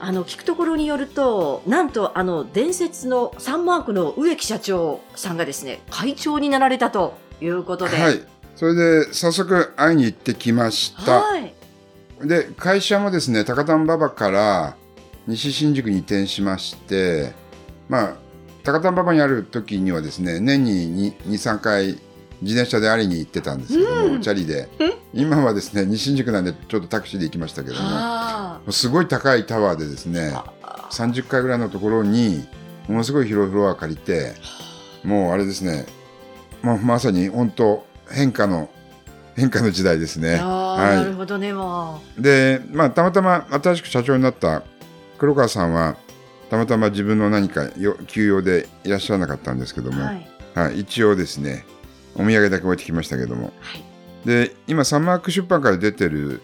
あの聞くところによると、なんとあの伝説のサンマークの植木社長さんがですね、会長になられたということで。はい。それで、早速会いに行ってきました。はい。で、会社もですね、高田馬場から西新宿に移転しまして、まあ、高田馬場にある時にはですね、年に2、3回自転車で会いに行ってたんですけども、うんチャリで。今はですね、西新宿なんでちょっとタクシーで行きましたけども、はすごい高いタワーでですね、あ。30階ぐらいのところにものすごい広いフロア借りてもうあれですね、まあ、まさに本当変化の変化の時代ですね。あーなるはほどね、もい、で、まあ、たまたま新しく社長になった黒川さんはたまたま自分の何かよ休養でいらっしゃらなかったんですけどう。も、ははいい。一応ですねお土産だけ置いてきましたけどもはい。で今サンマーク出版から出てる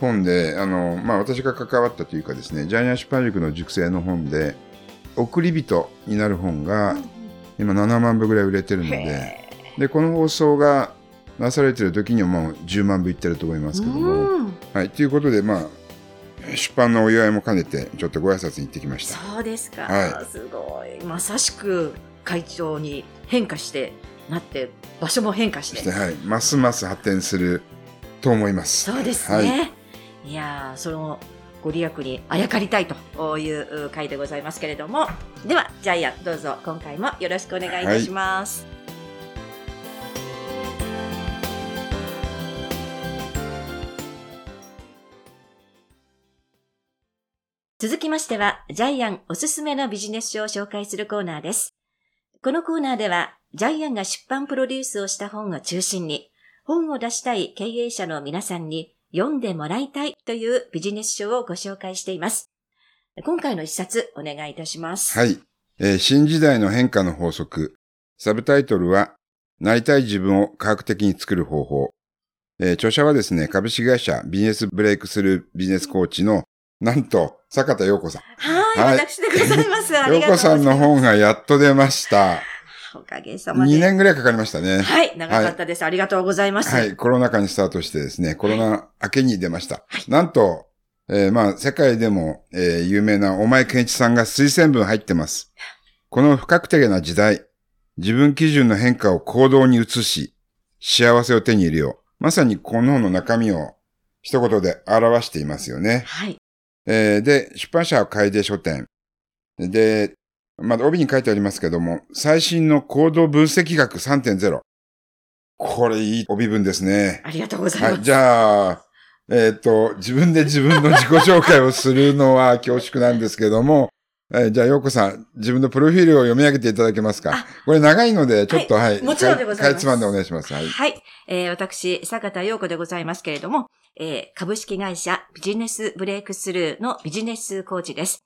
本であの、まあ、私が関わったというかですねジャイアン出版塾の熟成の本で「送り人」になる本が今7万部ぐらい売れてるのでへでこの放送がなされてる時にはもう10万部いってると思いますーけども。うんはい、ということで、まあ、出版のお祝いも兼ねてちょっとご挨拶に行ってきました。そうですか、はすごい。まさしく会長に変化して、なって、場所も変化し。そしてて、はい、ますます発展すると思います。そうですはいね。い、やーそのご利益にあやかりたいという回でございますけれども、ではジャイアンどうぞ今回もよろしくお願いいたします。続きましては、ジャイアンおすすめのビジネス書を紹介するコーナーです。このコーナーでは、ジャイアンが出版プロデュースをした本を中心に、本を出したい経営者の皆さんに読んでもらいたいというビジネス書をご紹介しています。今回の一冊お願いいたします。はい、えー新時代の変化の法則。サブタイトルは、なりたい自分を科学的に作る方法。えー著者はですね、株式会社ビジネスブレイクスルービジネスコーチの、なんと、坂田陽子さん。はい、はい私でございます。陽。子さんの本がやっと出ました。おかげさまで。2年ぐらいかかりましたね。はい、長かったです。ありがとうございます。はい、コロナ禍にスタートしてですね、コロナ明けに出ました。なんと、えーまあ、世界でも、えー有名なお前健一さんが推薦文入ってます。この不確定な時代、自分基準の変化を行動に移し、幸せを手に入れよう。まさにこの本の中身を一言で表していますよね。はい。えーで、出版社は楓書店。で、まだ帯に書いてありますけども、最新の行動分析学3.0。これいい帯文ですね。ありがとうございます。はい、じゃあ、えっ、と、自分で自分の自己紹介をするのは 恐縮なんですけども、えーじゃあ、ようこさん、自分のプロフィールを読み上げていただけますか？あこれ長いので、ちょっと、はい。もちろんでございますかいつまんでお願いします。はい。はい。えー私、坂田陽子でございますけれども、えー株式会社ビジネスブレイクスルーのビジネスコーチです。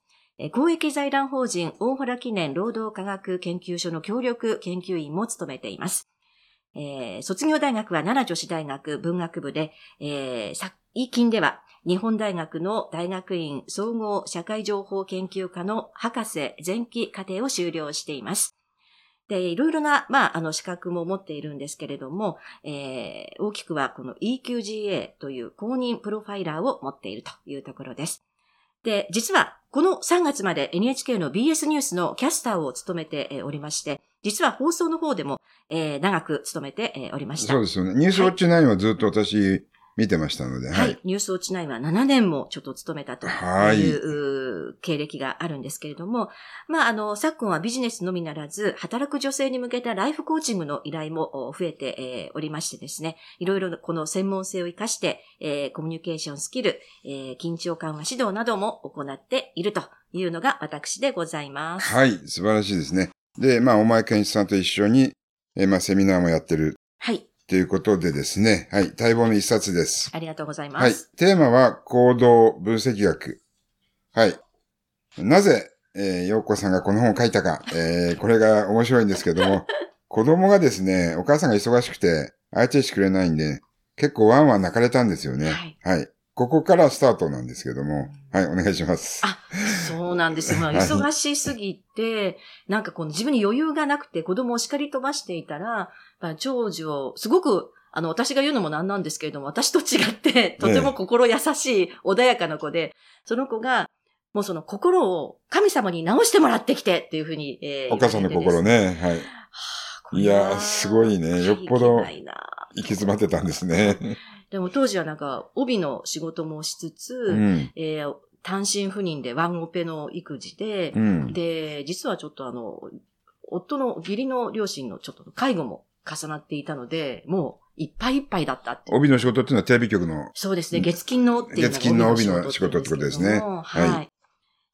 公益財団法人大原記念労働科学研究所の協力研究員も務めています。えー卒業大学は奈良女子大学文学部で、えー、最近では日本大学の大学院総合社会情報研究科の博士前期課程を修了しています。で、いろいろな、まあ、あの、資格も持っているんですけれども、えー大きくはこの EQGA という公認プロファイラーを持っているというところです。で、実は、この3月まで NHK の BS ニュースのキャスターを務めておりまして、実は放送の方でも、えー長く務めておりました。そうですよね。ニュースウォッチ9はずっと私見てましたので、ははいい。。ニュースウォッチ9は7年もちょっと務めたとはいいうう経歴があるんですけれども、まあ、あの、昨今はビジネスのみならず、働く女性に向けたライフコーチングの依頼もお増えて、えーおりましてですね、いろいろこの専門性を活かして、えーコミュニケーションスキル、えー緊張緩和指導なども行っているというのが私でございます。はい。素晴らしいですね。で、まあ、お前健一さんと一緒に、えーまあ、セミナーもやってるはい。ということでですね。はい。待望の一冊です。ありがとうございまはいす。。テーマは行動分析学。はい。なぜえー、洋子さんがこの本を書いたか、えー、これが面白いんですけども、子供がですね、お母さんが忙しくて、相手してくれないんで、結構ワンワン泣かれたんですよね。はい。はい。ここからスタートなんですけども、はい、お願いします。あ、そうなんですよ。まあ、はい忙しすぎて、なんかこの自分に余裕がなくて子供を叱り飛ばしていたら、まあ、長女、すごく、あの、私が言うのもなんなんですけれども、私と違って、とても心優しい、穏やかな子で、その子が、もうその心を神様に直してもらってきてっていうふうに、えーお母さんの心。ね、はい。はあいやーすごいねよっぽど行き詰まってたんですね。でも当時はなんか、帯の仕事もしつつ、うん。えー単身赴任でワンオペの育児で、うん。で、実はちょっとあの、夫の義理の両親のちょっと介護も重なっていたので、もういっぱいいっぱいだったって。帯の仕事っていうのはテレビ局の、そうですね、月金のっていうのが月金の帯の仕事ってことですね帯の仕事っていはい。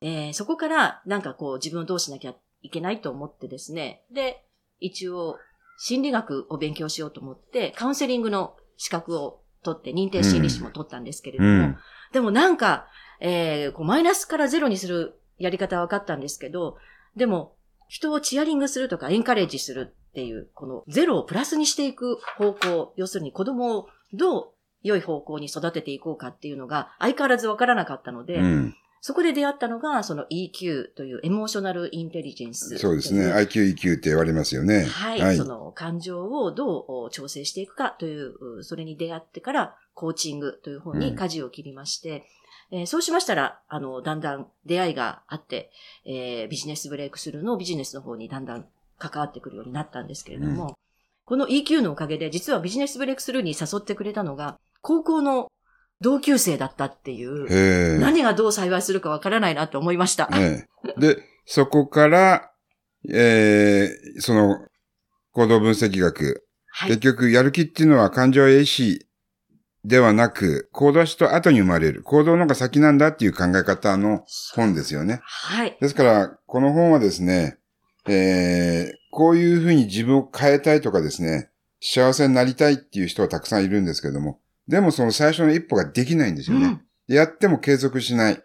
えーそこからなんかこう自分をどうしなきゃいけないと思ってですね、で、一応心理学を勉強しようと思って、カウンセリングの資格を取って認定心理師も取ったんですけれども、うん。でもなんか、えーこうマイナスからゼロにするやり方は分かったんですけど、でも、人をチアリングするとかエンカレッジするっていう、このゼロをプラスにしていく方向、要するに子供をどう良い方向に育てていこうかっていうのが相変わらず分からなかったので、うん。そこで出会ったのが、その EQ というエモーショナルインテリジェンス。そうですね。IQ、EQ って言われますよね。はい、はいその感情をどう調整していくかという、それに出会ってから、コーチングという方に舵を切りまして、えーそうしましたら、あの、だんだん出会いがあって、えービジネスブレイクスルーのビジネスの方にだんだん関わってくるようになったんですけれども、この EQ のおかげで、実はビジネスブレイクスルーに誘ってくれたのが、高校の同級生だったっていう。何がどう幸いするかわからないなと思いました。ええ。で、そこから、えー、その、行動分析学。はい結。局、やる気っていうのは感情や意志ではなく、行動した後に生まれる。行動の方が先なんだっていう考え方の本ですよね。はい。ですから、この本はですね、えー、こういうふうに自分を変えたいとかですね、幸せになりたいっていう人はたくさんいるんですけども、でもその最初の一歩ができないんですよね。うんやっても継続しない。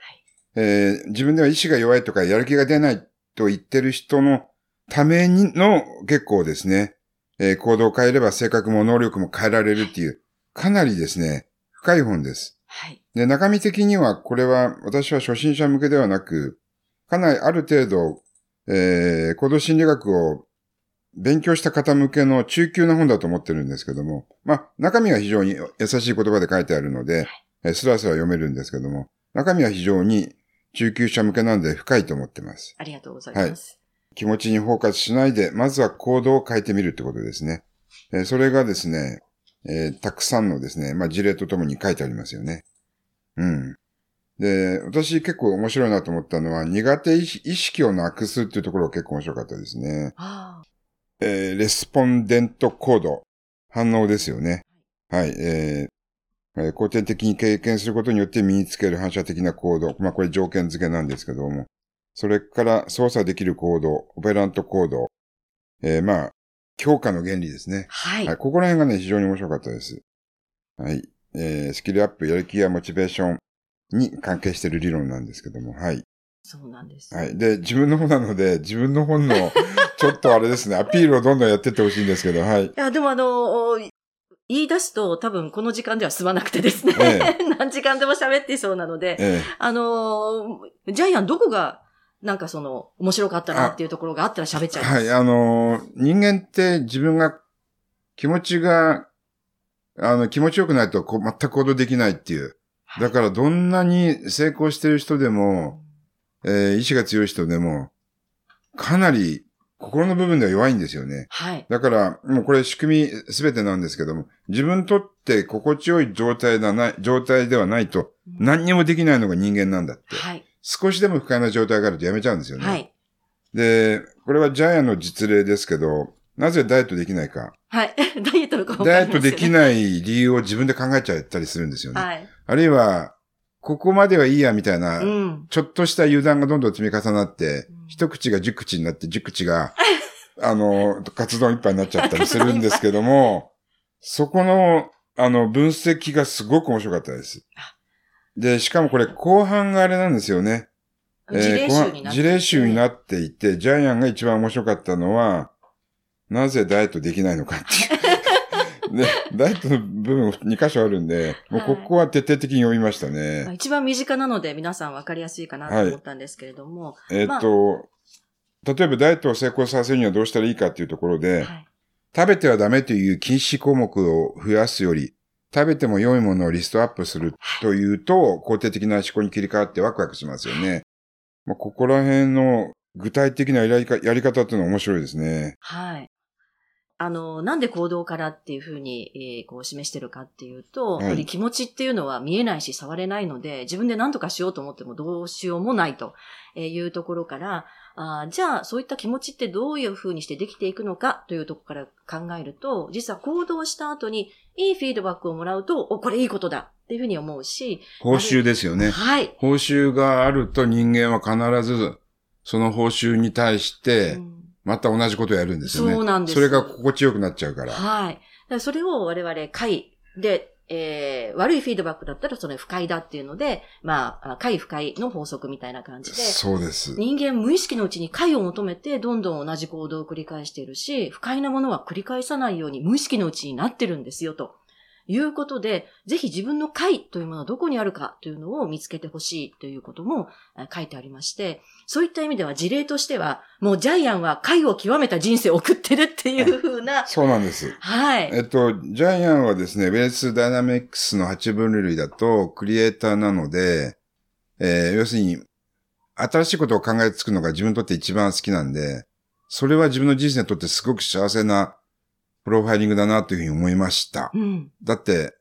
えー自分では意志が弱いとかやる気が出ないと言ってる人のためにの結構ですね、えー行動を変えれば性格も能力も変えられるっていう、かなりですね、深い本です。はい。で、中身的には、これは、私は初心者向けではなく、かなりある程度、えー、行動心理学を勉強した方向けの中級な本だと思ってるんですけども、まあ、中身は非常に優しい言葉で書いてあるので、えースラスラ読めるんですけども、中身は非常に中級者向けなんで深いと思ってます。ありがとうございます。気持ちにフォーカスしないで、まずは行動を変えてみるってことですね。えーそれがですね、えーたくさんのですね、まあ、事例とともに書いてありますよね。うん。で、私結構面白いなと思ったのは、苦手意識意識をなくすっていうところが結構面白かったですね。あえーレスポンデントコード。反応ですよね。はい。えーえー後天的に経験することによって身につける反射的な行動。まあ、これ条件付けなんですけども。それから操作できる行動、オペラント行動。えーまあ、強化の原理ですねあ。。はい。はい。ここら辺がね、非常に面白かったです。はい。えースキルアップ、やる気やモチベーションに関係している理論なんですけども。はい。そうなんです。はい。で、自分の本なので、自分の本の、ちょっとあれですね、アピールをどんどんやってってほしいんですけど、はい。いや、でもあの、お言い出すと多分この時間では済まなくてですね。え 何時間でも喋っていそうなので、えあの、ジャイアンどこがなんかその面白かったなっていうところがあったら喋っちゃいます。はい、あのー人間って自分が、気持ちが、あの、気持ちよくないとこう全く行動できないっていう。だからどんなに成功してる人でも、えー意志が強い人でも、かなり心の部分では弱いんですよね。はい。だから、もうこれ仕組みすべてなんですけども、自分にとって心地よい状態だな、状態ではないと、何にもできないのが人間なんだって。はい。少しでも不快な状態があるとやめちゃうんですよね。はい。で、これはジャイアンの実例ですけど、なぜダイエットできないか。はい。ダイエットのかダイエットできい。ない理由を自分で考えちゃったりするんですよね。はい。あるいは、ここまではいいやみたいな、うん。ちょっとした油断がどんどん積み重なって、うん一口が十口になって十口が、あの、活動いっぱいになっちゃったりするんですけども、そこの、あの、分析がすごく面白かったです。で、しかもこれ後半があれなんですよね。えー事例集になっていて事例集になっていて、ジャイアンが一番面白かったのは、なぜダイエットできないのかっていう。で、ダイエットの部分2箇所あるんで、もうここは徹底的に読みましたまあね。一番身近なので皆さん分かりやすいかなと思ったんですけれども、えーっと、例えばダイエットを成功させるにはどうしたらいいかっていうところで、はい食べてはダメという禁止項目を増やすより、食べても良いものをリストアップするというと、肯定的な思考に切り替わってワクワクしますよね。まあ、ここら辺の具体的なやりかやり方っていうのは面白いですね。はい。あの、なんで行動からっていうふうに、えーこう示してるかっていうと、はいやっぱり気持ちっていうのは見えないし触れないので、自分で何とかしようと思ってもどうしようもないというところから、あーじゃあそういった気持ちってどういうふうにしてできていくのかというところから考えると、実は行動した後にいいフィードバックをもらうと、お、これいいことだっていうふうに思うし、報酬ですよね。はい。報酬があると人間は必ず、その報酬に対してう、んまた同じことをやるんですよね。そうなんですそれが心地よくなっちゃうから。はい。それを我々快で、えー悪いフィードバックだったらそれ不快だっていうので、まあ、あ快不快の法則みたいな感じで、そうです。人間無意識のうちに快を求めてどんどん同じ行動を繰り返しているし、不快なものは繰り返さないように無意識のうちになってるんですよと。いうことで、ぜひ自分の快というものはどこにあるかというのを見つけてほしいということもえ書いてありまして、そういった意味では事例としては、もうジャイアンは快を極めた人生を送ってるっていうふうな、そうなんです。はい。えっと、ジャイアンはですね、ベースダイナミックスの8分類だと、クリエイターなので、えー要するに、新しいことを考えつくのが自分にとって一番好きなんで、それは自分の人生にとってすごく幸せなプロファイリングだなというふうに思いました。うん。だって、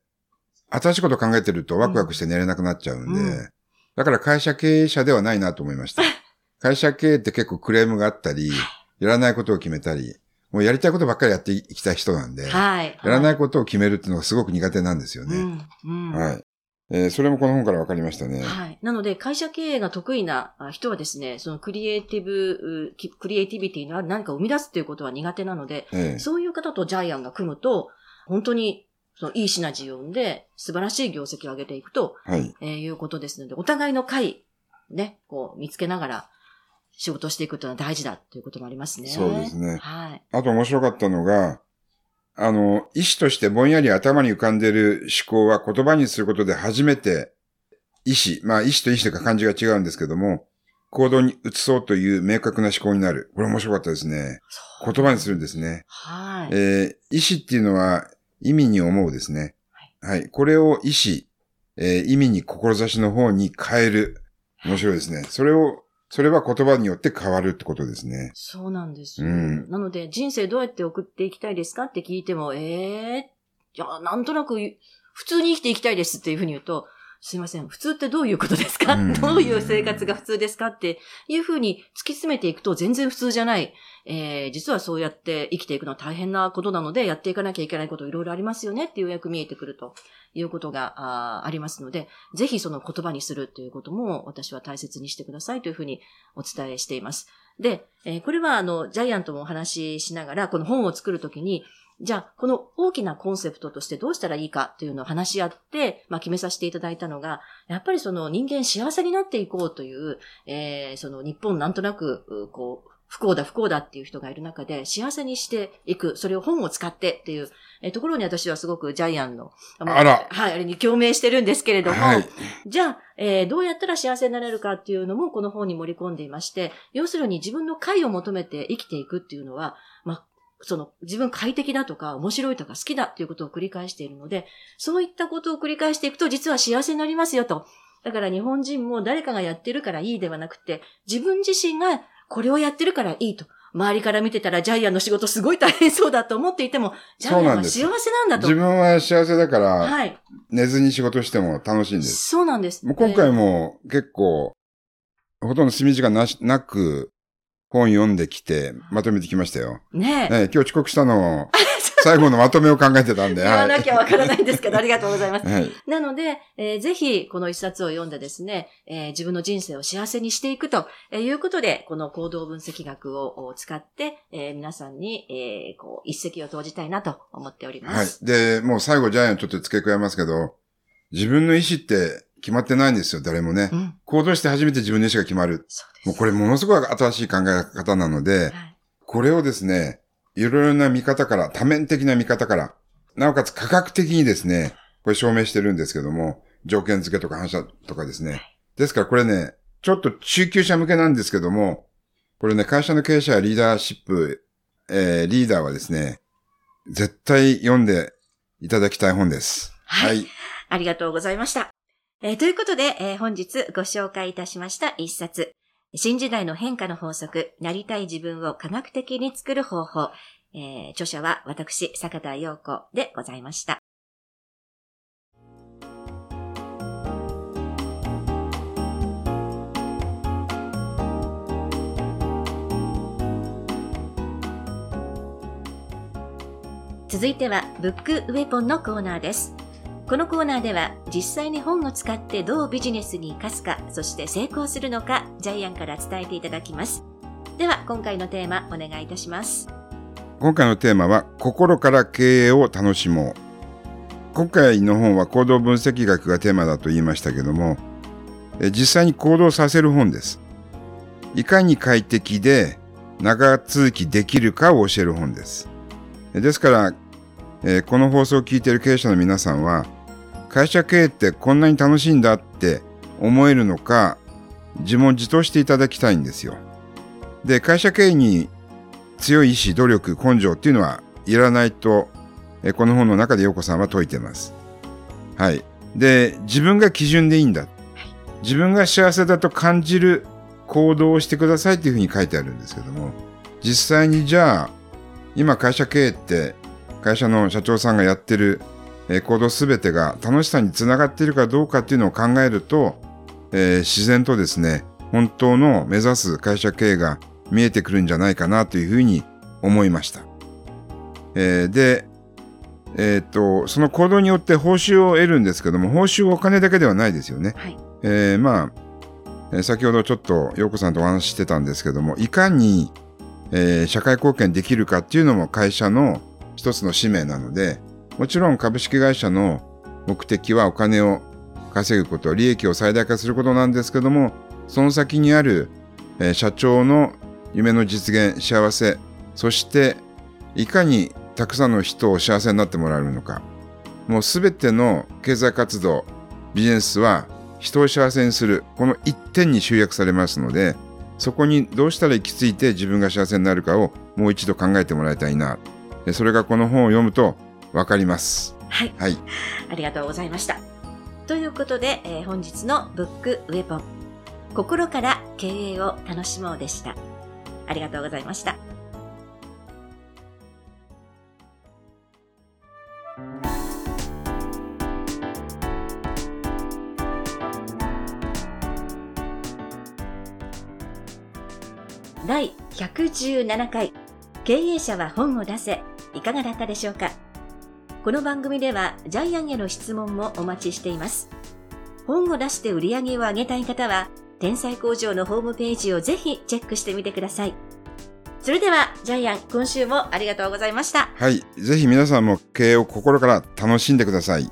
新しいことを考えてるとワクワクして寝れなくなっちゃうんで、うんだから会社経営者ではないなと思いました。会社経営って結構クレームがあったり、やらないことを決めたり、もうやりたいことばっかりやっていきたい人なんで、はい。。やらないいことを決めるっていうのがすごく苦手なんですよね。うん。うん。はい。えーそれもこの本から分かりましたね。はい。なので、会社経営が得意なあ人はですね、そのクリエイティブ、クリエイティビティのある何かを生み出すということは苦手なので、ええそういう方とジャイアンが組むと、本当にそのいいシナジーを生んで、素晴らしい業績を上げていくと、はい。えーいうことですので、お互いの会、ね、こう見つけながら仕事していくというのは大事だということもありますね。そうですねはい。あと面白かったのが、あの、意思としてぼんやり頭に浮かんでいる思考は言葉にすることで初めて意思、まあ意思と意思とか漢字が違うんですけども、行動に移そうという明確な思考になる。これ面白かったですね。言葉にするんですね。はい。えー意思っていうのは意味に思うですね。はい。これを意思、えー意味に志の方に変える。面白いですね。それを、それは言葉によって変わるってことですね。そうなんですよ。うんなので、人生どうやって送っていきたいですかって聞いても、ええー、じゃあ、なんとなく、普通に生きていきたいですっていうふうに言うと、すいません、普通ってどういうことですか、うんどういう生活が普通ですかっていうふうに突き詰めていくと全然普通じゃない。えー、実はそうやって生きていくのは大変なことなので、やっていかなきゃいけないこといろいろありますよねっていうようやく見えてくるということがあーありますので、ぜひその言葉にするということも私は大切にしてくださいというふうにお伝えしています。で、えーこれはあの、ジャイアンともお話ししながら、この本を作るときに、じゃあ、この大きなコンセプトとしてどうしたらいいかというのを話し合って、まあ決めさせていただいたのが、やっぱりその人間幸せになっていこうという、えーその日本なんとなく、うこう、不幸だ不幸だっていう人がいる中で幸せにしていく、それを本を使ってっていう、えーところに私はすごくジャイアンの、まあらはい、あれに共鳴してるんですけれども、はい。じゃあ、えーどうやったら幸せになれるかっていうのもこの本に盛り込んでいまして、要するに自分の快を求めて生きていくっていうのは、まあ、その自分快適だとか面白いとか好きだっていうことを繰り返しているので、そういったことを繰り返していくと実は幸せになりますよと。だから日本人も誰かがやってるからいいではなくて、自分自身がこれをやってるからいいと。周りから見てたらジャイアンの仕事すごい大変そうだと思っていても、ジャイアンは幸せなんだと。自分は幸せだから、はい。寝ずに仕事しても楽しいんです。そうなんです。もう今回も結構、ほとんど睡眠時間なし、なく、本読んできて、まとめてきましたよ。ねえ。ええ今日遅刻したのを、最後のまとめを考えてたんで。言わなきゃわからないんですけど、ありがとうございます。はい。なので、えーぜひ、この一冊を読んでですね、えー自分の人生を幸せにしていくとえーいうことで、この行動分析学をお使って、えー皆さんに、えーこう、一石を投じたいなと思っておりまはいす。。で、もう最後ジャイアンちょっと付け加えますけど、自分の意思って決まってないんですよ、誰もね。うん。行動して初めて自分の意思が決まる。もうこれものすごく新しい考え方なので、はい。これをですね、いろいろな見方から、多面的な見方から、なおかつ科学的にですね、これ証明してるんですけども、条件付けとか反射とかですね。ですからこれね、ちょっと中級者向けなんですけども、これね、会社の経営者やリーダーシップ、えー、リーダーはですね、絶対読んでいただきたい本です。はいありがとうございました。えーということで、えー本日ご紹介いたしました一冊、新時代の変化の法則、なりたい自分を科学的に作る方法、えー著者は私、坂田陽子でございました。続いては、ブックウェポンのコーナーです。このコーナーでは実際に本を使ってどうビジネスに活かすか、そして成功するのか、ジャイアンから伝えていただきます。では、今回のテーマ、お願いいたします。今回のテーマは、心から経営を楽しもう。今回の本は行動分析学がテーマだと言いましたけども、実際に行動させる本です。いかに快適で長続きできるかを教える本です。えですから、この放送を聞いている経営者の皆さんは、会社経営ってこんなに楽しいんだって思えるのか、自問自答していただきたいんですよ。で、会社経営に強い意志、努力、根性っていうのはいらないと、この本の中で陽子さんは説いてます。はい。で、自分が基準でいいんだ。自分が幸せだと感じる行動をしてくださいっていうふうに書いてあるんですけども、実際にじゃあ、今会社経営って会社の社長さんがやってるえー行動すべてが楽しさにつながっているかどうかっていうのを考えると、えー自然とですね、本当の目指す会社経営が見えてくるんじゃないかなというふうに思いました。えーで、えーっと、その行動によって報酬を得るんですけども、報酬はお金だけではないですよね。はい。えーまあ、えー先ほどちょっと陽子さんとお話ししてたんですけども、いかに、えー社会貢献できるかっていうのも会社の一つの使命なので、もちろん株式会社の目的はお金を稼ぐこと、利益を最大化することなんですけども、その先にある、え社長の夢の実現、幸せ、そしていかにたくさんの人を幸せになってもらえるのか。もうすべての経済活動、ビジネスは人を幸せにする、この一点に集約されますので、そこにどうしたら行き着いて自分が幸せになるかをもう一度考えてもらいたいな。それがこの本を読むとわかります。はい。はい。ありがとうございました。ということで、えー本日のブックウェポン、心から経営を楽しもうでした。ありがとうございました。第117回経営者は本を出せいかがだったでしょうか？この番組ではジャイアンへの質問もお待ちしています。本を出して売り上げを上げたい方は、天才工場のホームページをぜひチェックしてみてください。それでは、ジャイアン、今週もありがとうございました。はい。ぜひ皆さんも経営を心から楽しんでください。